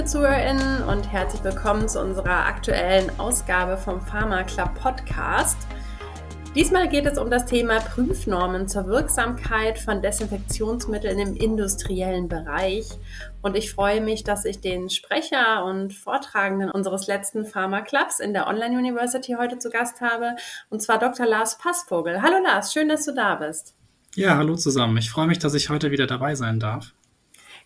liebe ZuhörerInnen und herzlich willkommen zu unserer aktuellen Ausgabe vom Pharma Club Podcast. Diesmal geht es um das Thema Prüfnormen zur Wirksamkeit von Desinfektionsmitteln im industriellen Bereich. Und ich freue mich, dass ich den Sprecher und Vortragenden unseres letzten Pharma Clubs in der Online University heute zu Gast habe, und zwar Dr. Lars Passvogel. Hallo Lars, schön, dass du da bist. Ja, hallo zusammen. Ich freue mich, dass ich heute wieder dabei sein darf.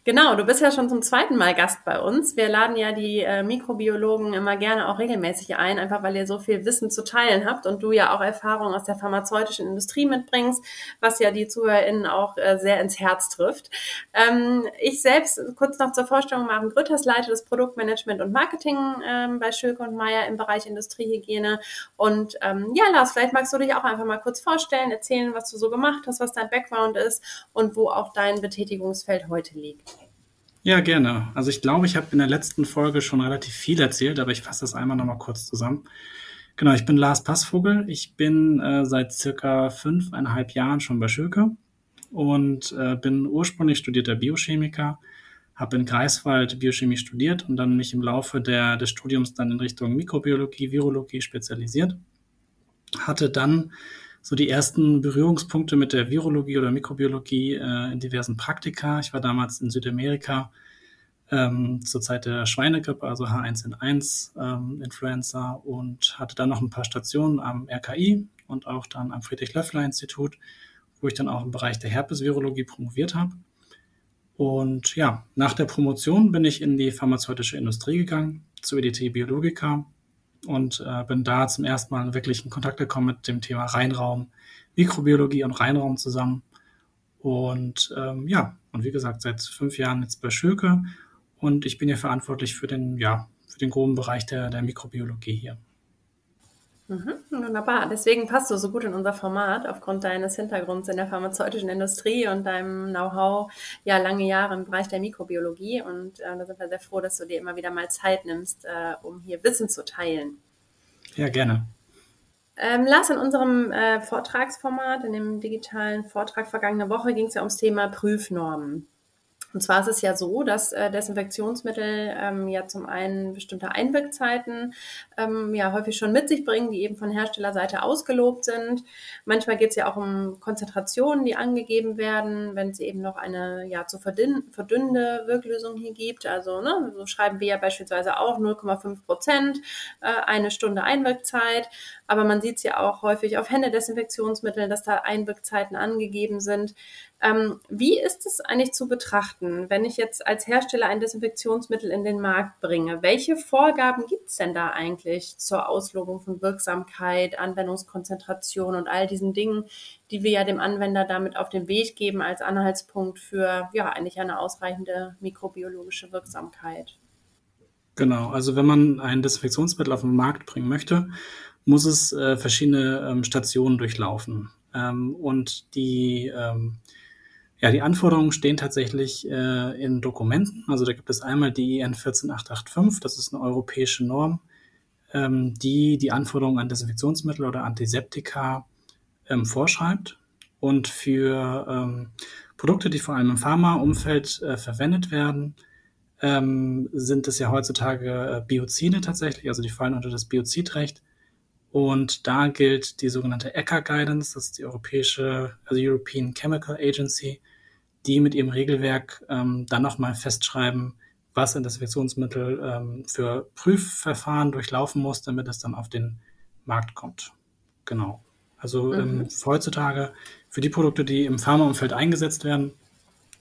Genau, du bist ja schon zum zweiten Mal Gast bei uns. Wir laden ja die äh, Mikrobiologen immer gerne auch regelmäßig ein, einfach weil ihr so viel Wissen zu teilen habt und du ja auch Erfahrung aus der pharmazeutischen Industrie mitbringst, was ja die ZuhörerInnen auch äh, sehr ins Herz trifft. Ähm, ich selbst, kurz noch zur Vorstellung, Maren Grütters leite das Produktmanagement und Marketing ähm, bei Schülke und Meier im Bereich Industriehygiene. Und ähm, ja, Lars, vielleicht magst du dich auch einfach mal kurz vorstellen, erzählen, was du so gemacht hast, was dein Background ist und wo auch dein Betätigungsfeld heute liegt. Ja, gerne. Also ich glaube, ich habe in der letzten Folge schon relativ viel erzählt, aber ich fasse das einmal nochmal kurz zusammen. Genau, ich bin Lars Passvogel. Ich bin äh, seit circa fünfeinhalb Jahren schon bei Schöke und äh, bin ursprünglich studierter Biochemiker, habe in Greifswald Biochemie studiert und dann mich im Laufe der, des Studiums dann in Richtung Mikrobiologie, Virologie spezialisiert. Hatte dann so die ersten Berührungspunkte mit der Virologie oder Mikrobiologie äh, in diversen Praktika. Ich war damals in Südamerika ähm, zur Zeit der Schweinegrippe, also H1N1 ähm, Influenza und hatte dann noch ein paar Stationen am RKI und auch dann am Friedrich-Löffler-Institut, wo ich dann auch im Bereich der Herpesvirologie promoviert habe. Und ja, nach der Promotion bin ich in die pharmazeutische Industrie gegangen, zu EDT Biologica und äh, bin da zum ersten Mal wirklich in Kontakt gekommen mit dem Thema Reinraum, Mikrobiologie und Reinraum zusammen. Und ähm, ja, und wie gesagt, seit fünf Jahren jetzt bei Schöke und ich bin hier verantwortlich für den, ja, für den groben Bereich der, der Mikrobiologie hier. Mhm, wunderbar. Deswegen passt du so gut in unser Format aufgrund deines Hintergrunds in der pharmazeutischen Industrie und deinem Know-how ja lange Jahre im Bereich der Mikrobiologie. Und äh, da sind wir sehr froh, dass du dir immer wieder mal Zeit nimmst, äh, um hier Wissen zu teilen. Ja, gerne. Ähm, Lars, in unserem äh, Vortragsformat, in dem digitalen Vortrag vergangene Woche, ging es ja ums Thema Prüfnormen. Und zwar ist es ja so, dass äh, Desinfektionsmittel ähm, ja zum einen bestimmte Einwirkzeiten ähm, ja häufig schon mit sich bringen, die eben von Herstellerseite ausgelobt sind. Manchmal geht es ja auch um Konzentrationen, die angegeben werden, wenn es eben noch eine ja zu verdünnende Wirklösung hier gibt. Also ne, so schreiben wir ja beispielsweise auch 0,5 Prozent äh, eine Stunde Einwirkzeit. Aber man sieht es ja auch häufig auf Händedesinfektionsmitteln, dass da Einwirkzeiten angegeben sind. Ähm, wie ist es eigentlich zu betrachten, wenn ich jetzt als Hersteller ein Desinfektionsmittel in den Markt bringe? Welche Vorgaben gibt es denn da eigentlich zur Auslobung von Wirksamkeit, Anwendungskonzentration und all diesen Dingen, die wir ja dem Anwender damit auf den Weg geben als Anhaltspunkt für ja eigentlich eine ausreichende mikrobiologische Wirksamkeit? Genau, also wenn man ein Desinfektionsmittel auf den Markt bringen möchte, muss es äh, verschiedene ähm, Stationen durchlaufen. Ähm, und die, ähm, ja, die Anforderungen stehen tatsächlich äh, in Dokumenten. Also da gibt es einmal die EN 14885, das ist eine europäische Norm, ähm, die die Anforderungen an Desinfektionsmittel oder Antiseptika ähm, vorschreibt. Und für ähm, Produkte, die vor allem im Pharmaumfeld äh, verwendet werden, ähm, sind es ja heutzutage äh, Biozide tatsächlich, also die fallen unter das Biozidrecht. Und da gilt die sogenannte ECHA Guidance, das ist die europäische, also European Chemical Agency, die mit ihrem Regelwerk ähm, dann nochmal festschreiben, was ein Desinfektionsmittel ähm, für Prüfverfahren durchlaufen muss, damit es dann auf den Markt kommt. Genau. Also ähm, mhm. ähm, heutzutage für die Produkte, die im Pharmaumfeld eingesetzt werden,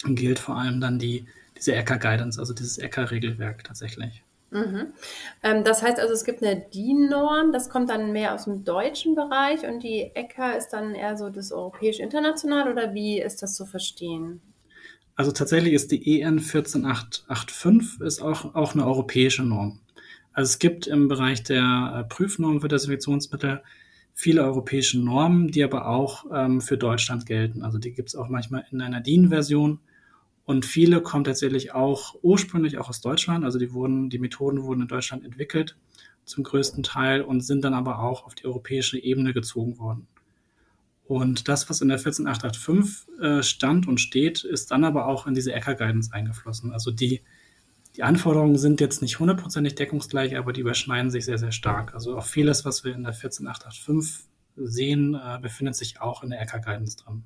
gilt vor allem dann die, diese ECHA Guidance, also dieses ECHA Regelwerk tatsächlich. Mhm. Ähm, das heißt also, es gibt eine DIN-Norm, das kommt dann mehr aus dem deutschen Bereich und die ECHA ist dann eher so das europäisch-international oder wie ist das zu verstehen? Also tatsächlich ist die EN 14885 ist auch, auch eine europäische Norm. Also es gibt im Bereich der äh, Prüfnormen für Desinfektionsmittel viele europäische Normen, die aber auch ähm, für Deutschland gelten. Also die gibt es auch manchmal in einer DIN-Version und viele kommen tatsächlich auch ursprünglich auch aus Deutschland. Also die wurden, die Methoden wurden in Deutschland entwickelt zum größten Teil und sind dann aber auch auf die europäische Ebene gezogen worden. Und das, was in der 14885 äh, stand und steht, ist dann aber auch in diese ECHA Guidance eingeflossen. Also die die Anforderungen sind jetzt nicht hundertprozentig deckungsgleich, aber die überschneiden sich sehr, sehr stark. Also auch vieles, was wir in der 14885 sehen, äh, befindet sich auch in der RK-Guidance drin.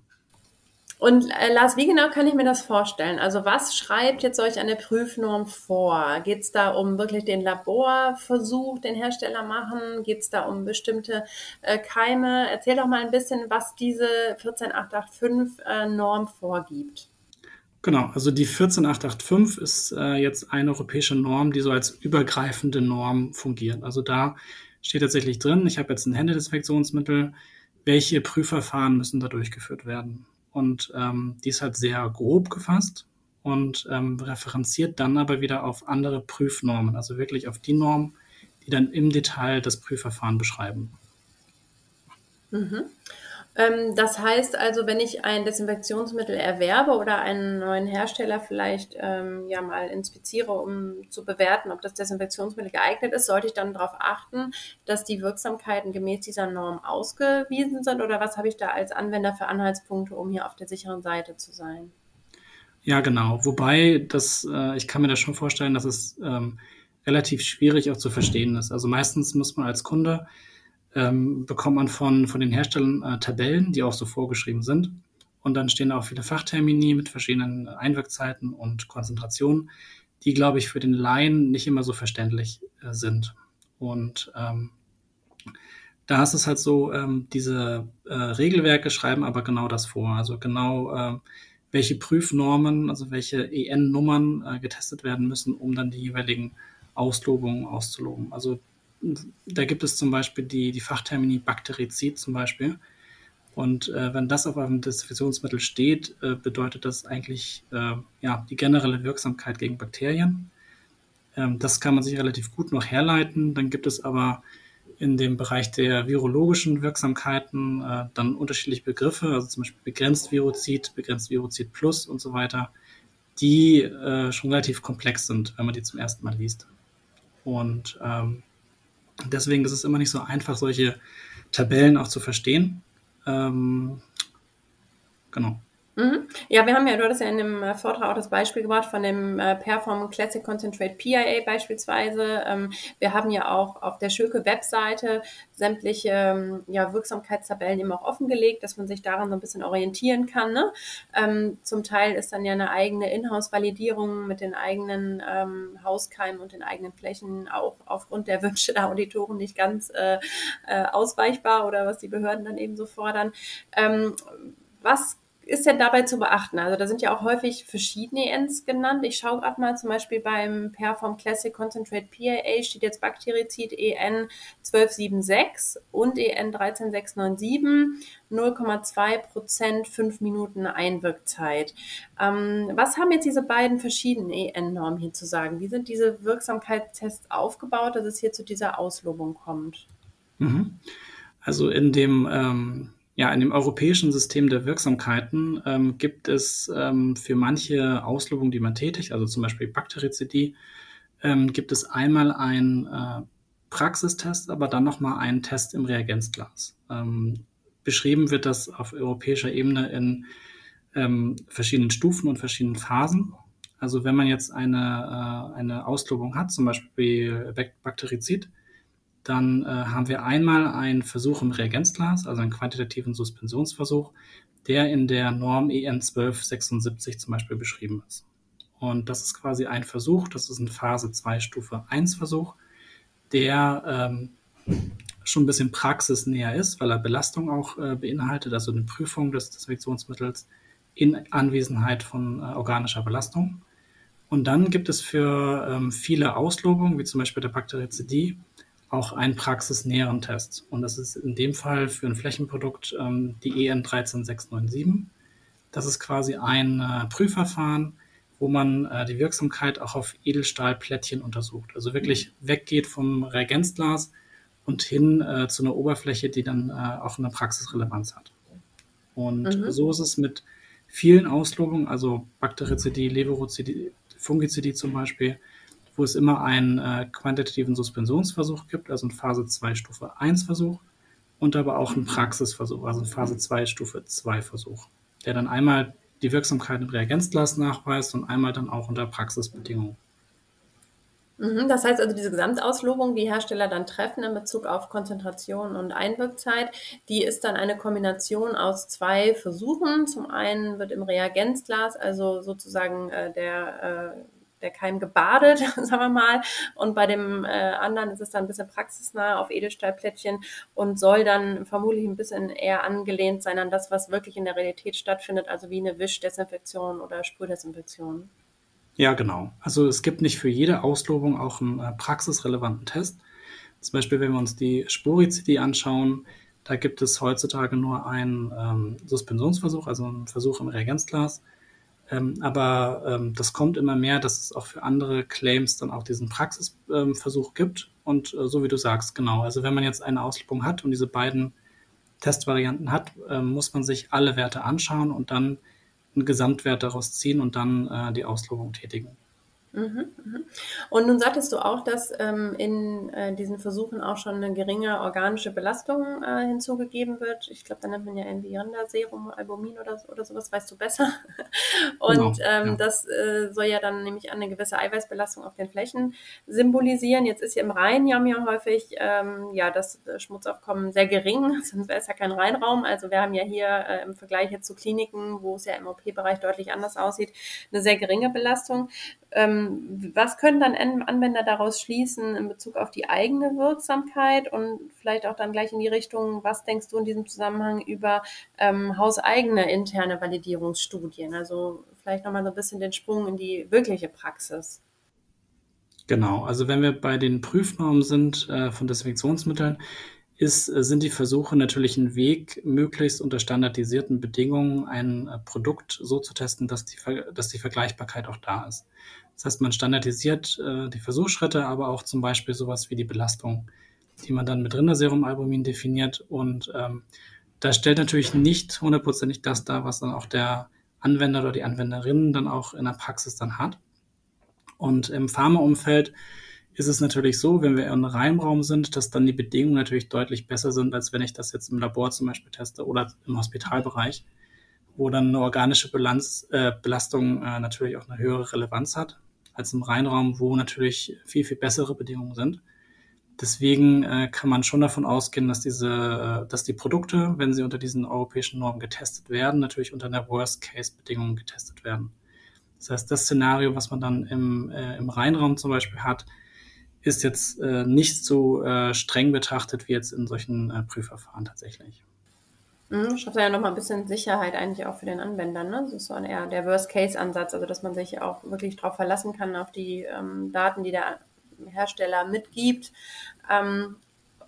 Und äh, Lars, wie genau kann ich mir das vorstellen? Also was schreibt jetzt solch eine Prüfnorm vor? Geht es da um wirklich den Laborversuch, den Hersteller machen? Geht es da um bestimmte äh, Keime? Erzähl doch mal ein bisschen, was diese 14885-Norm äh, vorgibt. Genau, also die 14885 ist äh, jetzt eine europäische Norm, die so als übergreifende Norm fungiert. Also da steht tatsächlich drin, ich habe jetzt ein Händedesinfektionsmittel, welche Prüfverfahren müssen da durchgeführt werden? Und ähm, die ist halt sehr grob gefasst und ähm, referenziert dann aber wieder auf andere Prüfnormen, also wirklich auf die Normen, die dann im Detail das Prüfverfahren beschreiben. Mhm. Ähm, das heißt also, wenn ich ein Desinfektionsmittel erwerbe oder einen neuen Hersteller vielleicht ähm, ja mal inspiziere, um zu bewerten, ob das Desinfektionsmittel geeignet ist, sollte ich dann darauf achten, dass die Wirksamkeiten gemäß dieser Norm ausgewiesen sind oder was habe ich da als Anwender für Anhaltspunkte, um hier auf der sicheren Seite zu sein? Ja, genau. Wobei das, äh, ich kann mir das schon vorstellen, dass es ähm, relativ schwierig auch zu verstehen ist. Also meistens muss man als Kunde ähm, bekommt man von, von den Herstellern äh, Tabellen, die auch so vorgeschrieben sind. Und dann stehen da auch viele Fachtermini mit verschiedenen Einwirkzeiten und Konzentrationen, die, glaube ich, für den Laien nicht immer so verständlich äh, sind. Und ähm, da ist es halt so, ähm, diese äh, Regelwerke schreiben aber genau das vor. Also genau, äh, welche Prüfnormen, also welche EN-Nummern äh, getestet werden müssen, um dann die jeweiligen Auslobungen auszuloben. Also da gibt es zum Beispiel die, die Fachtermini Bakterizid zum Beispiel. Und äh, wenn das auf einem Desinfektionsmittel steht, äh, bedeutet das eigentlich äh, ja, die generelle Wirksamkeit gegen Bakterien. Ähm, das kann man sich relativ gut noch herleiten. Dann gibt es aber in dem Bereich der virologischen Wirksamkeiten äh, dann unterschiedliche Begriffe, also zum Beispiel begrenzt Virozid, begrenzt Virozid Plus und so weiter, die äh, schon relativ komplex sind, wenn man die zum ersten Mal liest. Und ähm, Deswegen ist es immer nicht so einfach, solche Tabellen auch zu verstehen. Ähm, genau. Mhm. Ja, wir haben ja, du hattest ja in dem äh, Vortrag auch das Beispiel gebracht von dem äh, Perform Classic Concentrate PIA beispielsweise. Ähm, wir haben ja auch auf der Schöke-Webseite sämtliche ähm, ja, Wirksamkeitstabellen eben auch offengelegt, dass man sich daran so ein bisschen orientieren kann. Ne? Ähm, zum Teil ist dann ja eine eigene Inhouse-Validierung mit den eigenen ähm, Hauskeimen und den eigenen Flächen auch aufgrund der Wünsche der Auditoren nicht ganz äh, äh, ausweichbar oder was die Behörden dann eben so fordern. Ähm, was ist denn dabei zu beachten? Also da sind ja auch häufig verschiedene ENs genannt. Ich schaue gerade mal zum Beispiel beim Perform Classic Concentrate PAA steht jetzt Bakterizid EN 1276 und EN 13697, 0,2 Prozent, 5 Minuten Einwirkzeit. Ähm, was haben jetzt diese beiden verschiedenen EN-Normen hier zu sagen? Wie sind diese Wirksamkeitstests aufgebaut, dass es hier zu dieser Auslobung kommt? Mhm. Also in dem ähm ja, in dem europäischen System der Wirksamkeiten ähm, gibt es ähm, für manche Auslobungen, die man tätigt, also zum Beispiel Bakterizidie, ähm, gibt es einmal einen äh, Praxistest, aber dann nochmal einen Test im Reagenzglas. Ähm, beschrieben wird das auf europäischer Ebene in ähm, verschiedenen Stufen und verschiedenen Phasen. Also wenn man jetzt eine, äh, eine Auslobung hat, zum Beispiel Bakterizid, dann äh, haben wir einmal einen Versuch im Reagenzglas, also einen quantitativen Suspensionsversuch, der in der Norm EN 1276 zum Beispiel beschrieben ist. Und das ist quasi ein Versuch, das ist ein Phase 2 Stufe 1 Versuch, der ähm, schon ein bisschen praxisnäher ist, weil er Belastung auch äh, beinhaltet, also eine Prüfung des Desinfektionsmittels in Anwesenheit von äh, organischer Belastung. Und dann gibt es für ähm, viele Auslobungen, wie zum Beispiel der Bakterizidie, auch einen praxisnäheren Test. Und das ist in dem Fall für ein Flächenprodukt ähm, die EN 13697. Das ist quasi ein äh, Prüfverfahren, wo man äh, die Wirksamkeit auch auf Edelstahlplättchen untersucht. Also wirklich weggeht vom Reagenzglas und hin äh, zu einer Oberfläche, die dann äh, auch eine Praxisrelevanz hat. Und mhm. so ist es mit vielen Auslobungen, also Bakterizidie, Levorozidie, Fungizidie zum Beispiel, wo es immer einen äh, quantitativen Suspensionsversuch gibt, also ein Phase 2 Stufe 1 Versuch und aber auch einen Praxisversuch, also ein Phase 2 Stufe 2 Versuch, der dann einmal die Wirksamkeit im Reagenzglas nachweist und einmal dann auch unter Praxisbedingungen. Mhm, das heißt also, diese Gesamtauslobung, die Hersteller dann treffen in Bezug auf Konzentration und Einwirkzeit, die ist dann eine Kombination aus zwei Versuchen. Zum einen wird im Reagenzglas, also sozusagen äh, der, äh, der Keim gebadet, sagen wir mal, und bei dem äh, anderen ist es dann ein bisschen praxisnah auf Edelstahlplättchen und soll dann vermutlich ein bisschen eher angelehnt sein an das, was wirklich in der Realität stattfindet, also wie eine Wischdesinfektion oder Sprühdesinfektion. Ja, genau. Also es gibt nicht für jede Auslobung auch einen äh, praxisrelevanten Test. Zum Beispiel, wenn wir uns die Sporizidi anschauen, da gibt es heutzutage nur einen ähm, Suspensionsversuch, also einen Versuch im Reagenzglas. Ähm, aber ähm, das kommt immer mehr, dass es auch für andere Claims dann auch diesen Praxisversuch gibt. Und äh, so wie du sagst, genau. Also wenn man jetzt eine Auslobung hat und diese beiden Testvarianten hat, äh, muss man sich alle Werte anschauen und dann einen Gesamtwert daraus ziehen und dann äh, die Auslobung tätigen. Mhm, mhm. Und nun sagtest du auch, dass ähm, in äh, diesen Versuchen auch schon eine geringe organische Belastung äh, hinzugegeben wird. Ich glaube, da nennt man ja irgendwie Rinderserum, Albumin oder, oder sowas, weißt du besser. Und genau, ähm, ja. das äh, soll ja dann nämlich eine gewisse Eiweißbelastung auf den Flächen symbolisieren. Jetzt ist ja im Rheinjam ja häufig ähm, ja, das Schmutzaufkommen sehr gering, sonst wäre es ja kein Reinraum. Also wir haben ja hier äh, im Vergleich jetzt zu Kliniken, wo es ja im OP-Bereich deutlich anders aussieht, eine sehr geringe Belastung. Ähm, was können dann Anwender daraus schließen in Bezug auf die eigene Wirksamkeit und vielleicht auch dann gleich in die Richtung, was denkst du in diesem Zusammenhang über ähm, hauseigene interne Validierungsstudien? Also vielleicht nochmal so ein bisschen den Sprung in die wirkliche Praxis. Genau, also wenn wir bei den Prüfnormen sind äh, von Desinfektionsmitteln, ist, äh, sind die Versuche natürlich ein Weg, möglichst unter standardisierten Bedingungen ein äh, Produkt so zu testen, dass die, dass die Vergleichbarkeit auch da ist. Das heißt, man standardisiert äh, die Versuchsschritte, aber auch zum Beispiel sowas wie die Belastung, die man dann mit Rinderserumalbumin definiert. Und ähm, da stellt natürlich nicht hundertprozentig das dar, was dann auch der Anwender oder die Anwenderin dann auch in der Praxis dann hat. Und im Pharmaumfeld ist es natürlich so, wenn wir in einem Reimraum sind, dass dann die Bedingungen natürlich deutlich besser sind, als wenn ich das jetzt im Labor zum Beispiel teste oder im Hospitalbereich, wo dann eine organische Bilanz, äh, Belastung äh, natürlich auch eine höhere Relevanz hat als im Reinraum, wo natürlich viel, viel bessere Bedingungen sind. Deswegen äh, kann man schon davon ausgehen, dass diese, äh, dass die Produkte, wenn sie unter diesen europäischen Normen getestet werden, natürlich unter der Worst-Case-Bedingungen getestet werden. Das heißt, das Szenario, was man dann im, äh, im Reinraum zum Beispiel hat, ist jetzt äh, nicht so äh, streng betrachtet wie jetzt in solchen äh, Prüfverfahren tatsächlich. Mhm, schafft ja nochmal ein bisschen Sicherheit eigentlich auch für den Anwender. Ne? Das ist so eher der Worst-Case-Ansatz, also dass man sich auch wirklich darauf verlassen kann, auf die ähm, Daten, die der Hersteller mitgibt. Ähm,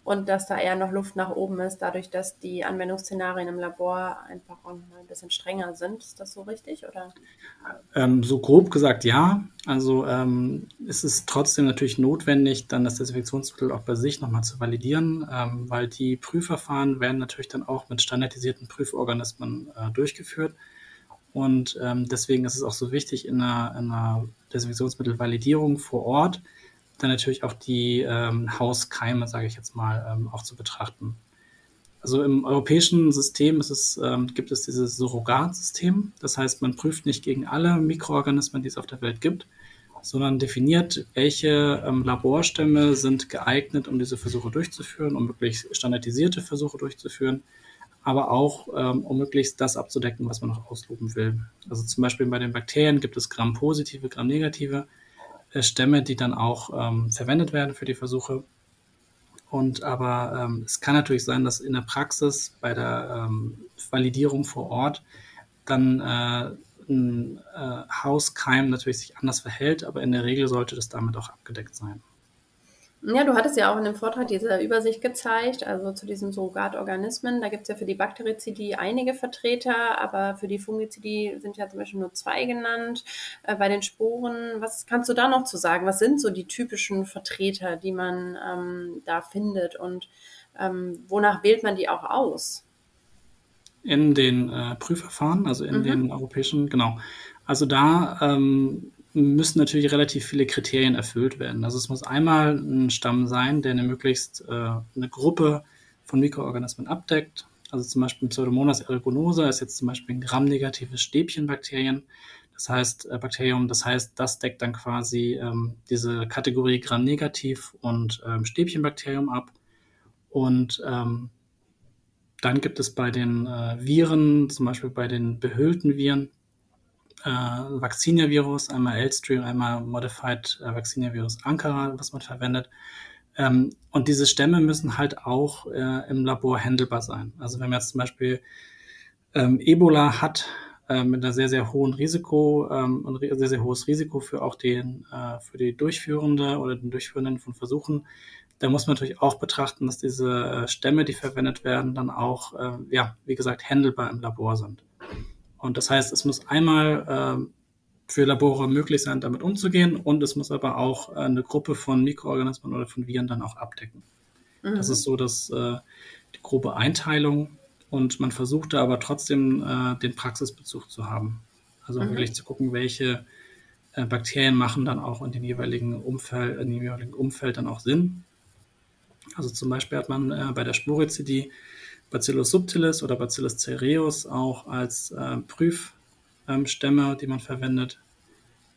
und dass da eher noch Luft nach oben ist, dadurch, dass die Anwendungsszenarien im Labor einfach auch mal ein bisschen strenger sind. Ist das so richtig? Oder? Ähm, so grob gesagt ja. Also ähm, ist es trotzdem natürlich notwendig, dann das Desinfektionsmittel auch bei sich nochmal zu validieren, ähm, weil die Prüfverfahren werden natürlich dann auch mit standardisierten Prüforganismen äh, durchgeführt. Und ähm, deswegen ist es auch so wichtig, in einer, in einer Desinfektionsmittelvalidierung vor Ort dann natürlich auch die ähm, Hauskeime, sage ich jetzt mal, ähm, auch zu betrachten. Also im europäischen System es, ähm, gibt es dieses Surrogatsystem. Das heißt, man prüft nicht gegen alle Mikroorganismen, die es auf der Welt gibt, sondern definiert, welche ähm, Laborstämme sind geeignet, um diese Versuche durchzuführen, um möglichst standardisierte Versuche durchzuführen, aber auch ähm, um möglichst das abzudecken, was man noch ausloben will. Also zum Beispiel bei den Bakterien gibt es Gramm-positive, Gramm-negative. Stämme, die dann auch ähm, verwendet werden für die Versuche. Und aber ähm, es kann natürlich sein, dass in der Praxis bei der ähm, Validierung vor Ort dann äh, ein äh, Hauskeim natürlich sich anders verhält, aber in der Regel sollte das damit auch abgedeckt sein. Ja, du hattest ja auch in dem Vortrag diese Übersicht gezeigt, also zu diesen Surrogatorganismen. Da gibt es ja für die Bakterizidie einige Vertreter, aber für die Fungizidie sind ja zum Beispiel nur zwei genannt. Äh, bei den Sporen, was kannst du da noch zu sagen? Was sind so die typischen Vertreter, die man ähm, da findet und ähm, wonach wählt man die auch aus? In den äh, Prüfverfahren, also in mhm. den europäischen, genau. Also da ähm, müssen natürlich relativ viele Kriterien erfüllt werden. Also es muss einmal ein Stamm sein, der eine möglichst äh, eine Gruppe von Mikroorganismen abdeckt. Also zum Beispiel Pseudomonas aeruginosa ist jetzt zum Beispiel ein gramnegatives Stäbchenbakterien. Das heißt, äh, Bakterium, das heißt, das deckt dann quasi ähm, diese Kategorie Gram-Negativ und ähm, Stäbchenbakterium ab. Und ähm, dann gibt es bei den äh, Viren, zum Beispiel bei den behüllten Viren, äh, Vaccinia-Virus, einmal L-Stream, einmal Modified äh, Vaccinia-Virus Ankara, was man verwendet. Ähm, und diese Stämme müssen halt auch äh, im Labor handelbar sein. Also wenn man jetzt zum Beispiel ähm, Ebola hat, äh, mit einer sehr, sehr hohen Risiko, ähm, sehr, sehr hohes Risiko für auch den, äh, für die Durchführende oder den Durchführenden von Versuchen, da muss man natürlich auch betrachten, dass diese äh, Stämme, die verwendet werden, dann auch, äh, ja, wie gesagt, handelbar im Labor sind. Und das heißt, es muss einmal äh, für Labore möglich sein, damit umzugehen und es muss aber auch eine Gruppe von Mikroorganismen oder von Viren dann auch abdecken. Mhm. Das ist so dass äh, die grobe Einteilung und man versucht da aber trotzdem äh, den Praxisbezug zu haben. Also mhm. wirklich zu gucken, welche äh, Bakterien machen dann auch in dem jeweiligen Umfeld, in dem jeweiligen Umfeld dann auch Sinn. Also zum Beispiel hat man äh, bei der Sporizidie Bacillus subtilis oder Bacillus cereus auch als äh, Prüfstämme, ähm, die man verwendet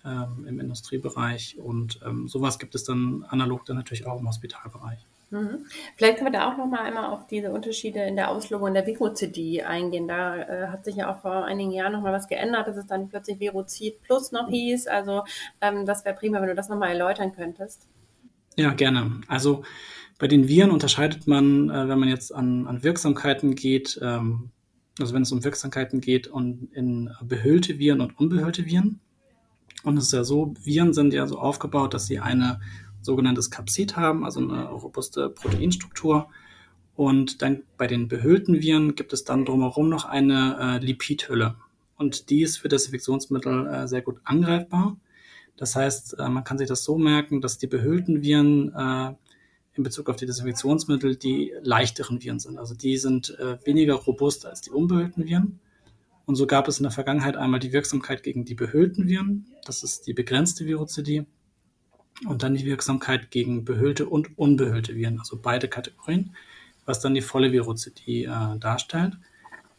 ähm, im Industriebereich. Und ähm, sowas gibt es dann analog dann natürlich auch im Hospitalbereich. Mhm. Vielleicht können wir da auch noch mal einmal auf diese Unterschiede in der Auslegung der Virozidie eingehen. Da äh, hat sich ja auch vor einigen Jahren noch mal was geändert, dass es dann plötzlich Virozid Plus noch hieß. Also ähm, das wäre prima, wenn du das noch mal erläutern könntest. Ja, gerne. Also bei den Viren unterscheidet man, äh, wenn man jetzt an, an Wirksamkeiten geht, ähm, also wenn es um Wirksamkeiten geht und in behüllte Viren und unbehüllte Viren. Und es ist ja so, Viren sind ja so aufgebaut, dass sie eine sogenanntes Kapsid haben, also eine robuste Proteinstruktur. Und dann bei den behüllten Viren gibt es dann drumherum noch eine äh, Lipidhülle. Und die ist für Desinfektionsmittel äh, sehr gut angreifbar. Das heißt, äh, man kann sich das so merken, dass die behüllten Viren äh, in Bezug auf die Desinfektionsmittel die leichteren Viren sind. Also die sind äh, weniger robust als die unbehüllten Viren. Und so gab es in der Vergangenheit einmal die Wirksamkeit gegen die behüllten Viren. Das ist die begrenzte Virozidie. Und dann die Wirksamkeit gegen behüllte und unbehüllte Viren, also beide Kategorien, was dann die volle Virozidie äh, darstellt.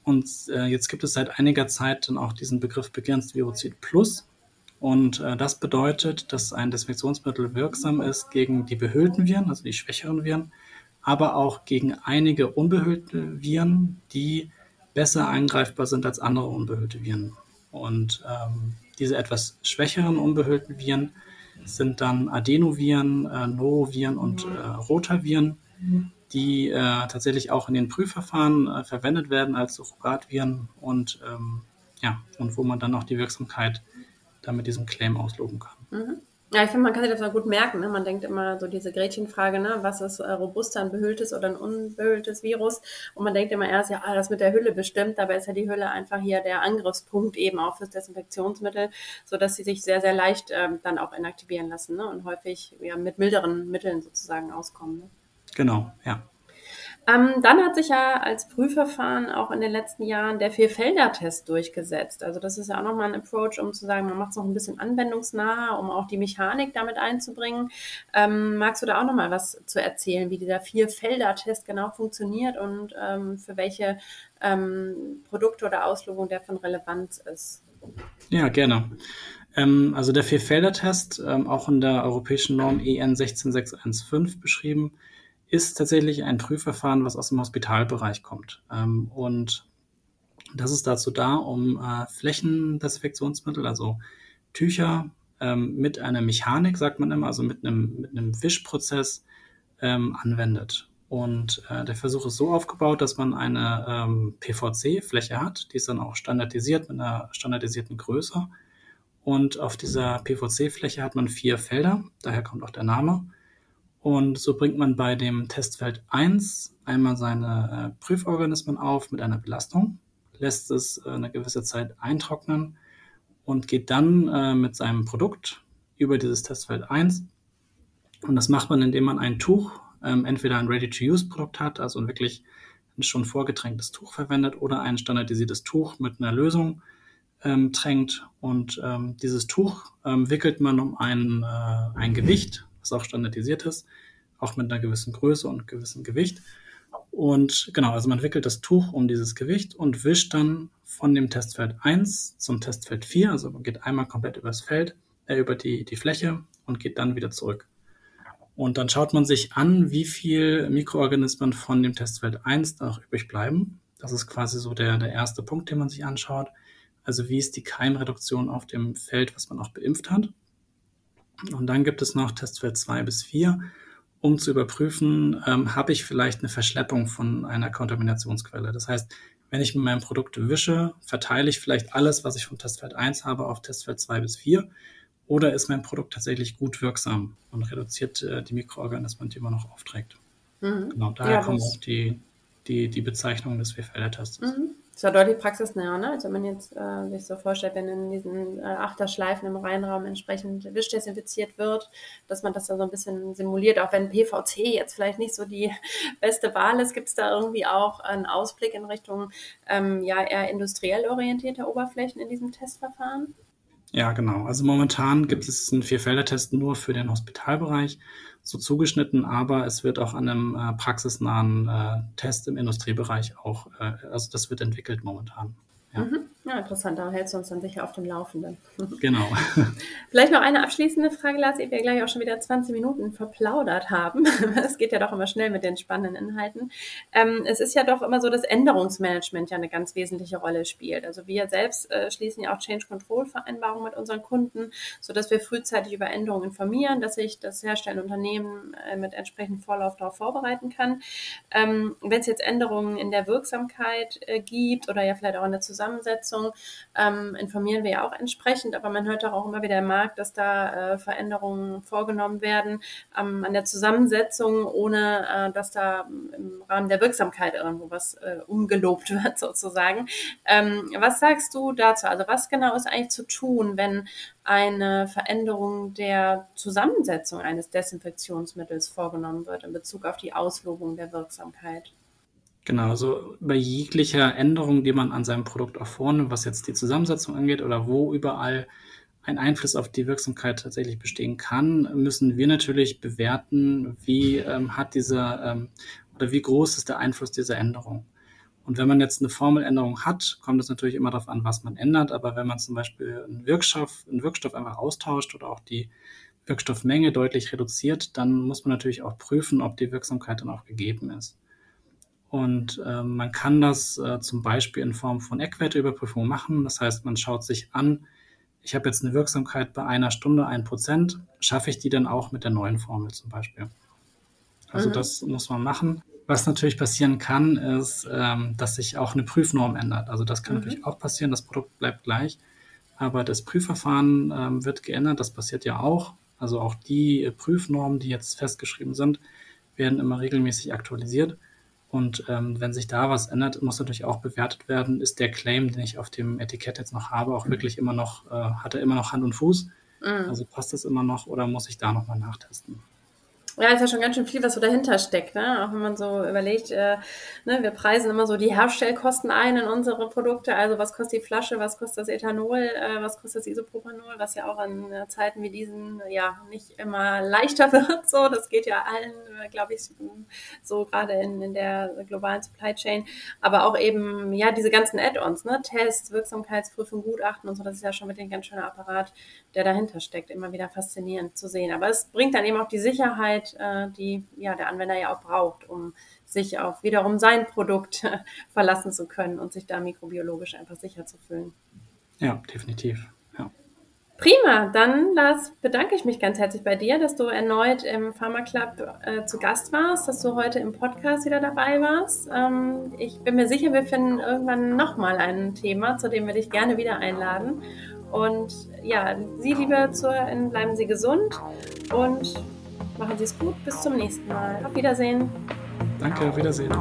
Und äh, jetzt gibt es seit einiger Zeit dann auch diesen Begriff begrenzt Virozid Plus. Und äh, das bedeutet, dass ein Desinfektionsmittel wirksam ist gegen die behüllten Viren, also die schwächeren Viren, aber auch gegen einige unbehüllte Viren, die besser eingreifbar sind als andere unbehüllte Viren. Und ähm, diese etwas schwächeren unbehüllten Viren sind dann Adenoviren, äh, Noroviren und äh, Rotaviren, die äh, tatsächlich auch in den Prüfverfahren äh, verwendet werden als Surrogatviren und ähm, ja, und wo man dann auch die Wirksamkeit da mit diesem Claim ausloben kann. Mhm. Ja, ich finde, man kann sich das mal gut merken. Ne? Man denkt immer so diese Gretchenfrage, ne? was ist äh, robuster, ein behülltes oder ein unbehülltes Virus? Und man denkt immer erst, ja, ah, das mit der Hülle bestimmt. Dabei ist ja die Hülle einfach hier der Angriffspunkt eben auch fürs Desinfektionsmittel, sodass sie sich sehr, sehr leicht ähm, dann auch inaktivieren lassen ne? und häufig ja, mit milderen Mitteln sozusagen auskommen. Ne? Genau, ja. Ähm, dann hat sich ja als Prüfverfahren auch in den letzten Jahren der Vierfelder-Test durchgesetzt. Also das ist ja auch nochmal ein Approach, um zu sagen, man macht es noch ein bisschen anwendungsnaher, um auch die Mechanik damit einzubringen. Ähm, magst du da auch nochmal was zu erzählen, wie dieser Vierfelder-Test genau funktioniert und ähm, für welche ähm, Produkte oder Auslösungen der von Relevanz ist? Ja, gerne. Ähm, also der Vierfelder-Test, ähm, auch in der europäischen Norm EN 16615 beschrieben, ist tatsächlich ein Prüfverfahren, was aus dem Hospitalbereich kommt. Ähm, und das ist dazu da, um äh, Flächendesinfektionsmittel, also Tücher ähm, mit einer Mechanik, sagt man immer, also mit einem, mit einem Wischprozess ähm, anwendet. Und äh, der Versuch ist so aufgebaut, dass man eine ähm, PVC-Fläche hat, die ist dann auch standardisiert mit einer standardisierten Größe. Und auf dieser PVC-Fläche hat man vier Felder, daher kommt auch der Name. Und so bringt man bei dem Testfeld 1 einmal seine äh, Prüforganismen auf mit einer Belastung, lässt es äh, eine gewisse Zeit eintrocknen und geht dann äh, mit seinem Produkt über dieses Testfeld 1. Und das macht man, indem man ein Tuch, ähm, entweder ein Ready-to-Use-Produkt hat, also wirklich ein schon vorgetränktes Tuch verwendet oder ein standardisiertes Tuch mit einer Lösung ähm, tränkt. Und ähm, dieses Tuch ähm, wickelt man um ein, äh, ein Gewicht was auch standardisiert ist, auch mit einer gewissen Größe und gewissem Gewicht. Und genau, also man wickelt das Tuch um dieses Gewicht und wischt dann von dem Testfeld 1 zum Testfeld 4. Also man geht einmal komplett übers Feld, äh, über die, die Fläche und geht dann wieder zurück. Und dann schaut man sich an, wie viel Mikroorganismen von dem Testfeld 1 noch übrig bleiben. Das ist quasi so der, der erste Punkt, den man sich anschaut. Also wie ist die Keimreduktion auf dem Feld, was man auch beimpft hat. Und dann gibt es noch Testfeld 2 bis 4 um zu überprüfen, ähm, habe ich vielleicht eine Verschleppung von einer Kontaminationsquelle. Das heißt, wenn ich mit meinem Produkt wische, verteile ich vielleicht alles, was ich vom Testfeld 1 habe, auf Testfeld 2 bis 4 oder ist mein Produkt tatsächlich gut wirksam und reduziert äh, die Mikroorganismen, die man noch aufträgt. Mhm. Genau, daher ja, kommen auch die, die, die Bezeichnung des Vierfelder-Tests. Mhm. Das war deutlich praxisnäher, ne? Also wenn man jetzt äh, sich so vorstellt, wenn in diesen äh, Achterschleifen im Reinraum entsprechend wischdesinfiziert wird, dass man das dann so ein bisschen simuliert, auch wenn PVC jetzt vielleicht nicht so die beste Wahl ist, gibt es da irgendwie auch einen Ausblick in Richtung ähm, ja eher industriell orientierter Oberflächen in diesem Testverfahren? Ja, genau. Also momentan gibt es einen Vierfelder-Test nur für den Hospitalbereich, so zugeschnitten, aber es wird auch an einem äh, praxisnahen äh, Test im Industriebereich auch, äh, also das wird entwickelt momentan. Ja. Mhm. Ja, interessant. Da hältst du uns dann sicher auf dem Laufenden. Genau. Vielleicht noch eine abschließende Frage, Lars, ehe wir gleich auch schon wieder 20 Minuten verplaudert haben. Es geht ja doch immer schnell mit den spannenden Inhalten. Ähm, es ist ja doch immer so, dass Änderungsmanagement ja eine ganz wesentliche Rolle spielt. Also wir selbst äh, schließen ja auch Change Control Vereinbarungen mit unseren Kunden, sodass wir frühzeitig über Änderungen informieren, dass sich das herstellende Unternehmen äh, mit entsprechendem Vorlauf darauf vorbereiten kann. Ähm, Wenn es jetzt Änderungen in der Wirksamkeit äh, gibt oder ja vielleicht auch in der Zusammenarbeit, Zusammensetzung ähm, informieren wir ja auch entsprechend, aber man hört auch immer wieder im Markt, dass da äh, Veränderungen vorgenommen werden ähm, an der Zusammensetzung, ohne äh, dass da im Rahmen der Wirksamkeit irgendwo was äh, umgelobt wird sozusagen. Ähm, was sagst du dazu? Also was genau ist eigentlich zu tun, wenn eine Veränderung der Zusammensetzung eines Desinfektionsmittels vorgenommen wird in Bezug auf die Auslobung der Wirksamkeit? Genau, also bei jeglicher Änderung, die man an seinem Produkt auch vornimmt, was jetzt die Zusammensetzung angeht oder wo überall ein Einfluss auf die Wirksamkeit tatsächlich bestehen kann, müssen wir natürlich bewerten, wie ähm, hat dieser ähm, oder wie groß ist der Einfluss dieser Änderung. Und wenn man jetzt eine Formeländerung hat, kommt es natürlich immer darauf an, was man ändert. Aber wenn man zum Beispiel einen Wirkstoff, einen Wirkstoff einfach austauscht oder auch die Wirkstoffmenge deutlich reduziert, dann muss man natürlich auch prüfen, ob die Wirksamkeit dann auch gegeben ist. Und äh, man kann das äh, zum Beispiel in Form von Eckwerteüberprüfung machen. Das heißt, man schaut sich an, ich habe jetzt eine Wirksamkeit bei einer Stunde ein Prozent, schaffe ich die dann auch mit der neuen Formel zum Beispiel? Also mhm. das muss man machen. Was natürlich passieren kann, ist, ähm, dass sich auch eine Prüfnorm ändert. Also das kann mhm. natürlich auch passieren, das Produkt bleibt gleich, aber das Prüfverfahren ähm, wird geändert, das passiert ja auch. Also auch die Prüfnormen, die jetzt festgeschrieben sind, werden immer regelmäßig aktualisiert. Und ähm, wenn sich da was ändert, muss natürlich auch bewertet werden, ist der Claim, den ich auf dem Etikett jetzt noch habe, auch wirklich immer noch, äh, hat er immer noch Hand und Fuß? Mhm. Also passt das immer noch oder muss ich da nochmal nachtesten? Ja, ist ja schon ganz schön viel, was so dahinter steckt. Ne? Auch wenn man so überlegt, äh, ne, wir preisen immer so die Herstellkosten ein in unsere Produkte. Also was kostet die Flasche, was kostet das Ethanol, äh, was kostet das Isopropanol, was ja auch in äh, Zeiten wie diesen ja nicht immer leichter wird. So, das geht ja allen, äh, glaube ich, so gerade in, in der globalen Supply Chain. Aber auch eben, ja, diese ganzen Add-ons, ne? Tests, Wirksamkeitsprüfung, Gutachten und so, das ist ja schon mit dem ganz schöner Apparat, der dahinter steckt. Immer wieder faszinierend zu sehen. Aber es bringt dann eben auch die Sicherheit, Sicherheit, äh, die ja der Anwender ja auch braucht, um sich auf wiederum sein Produkt verlassen zu können und sich da mikrobiologisch einfach sicher zu fühlen. Ja, definitiv. Ja. Prima, dann Lars, bedanke ich mich ganz herzlich bei dir, dass du erneut im Pharma Club äh, zu Gast warst, dass du heute im Podcast wieder dabei warst. Ähm, ich bin mir sicher, wir finden irgendwann nochmal ein Thema, zu dem wir dich gerne wieder einladen. Und ja, Sie, liebe Zuhörerinnen, bleiben Sie gesund und Machen Sie es gut. Bis zum nächsten Mal. Auf Wiedersehen. Danke, auf Wiedersehen.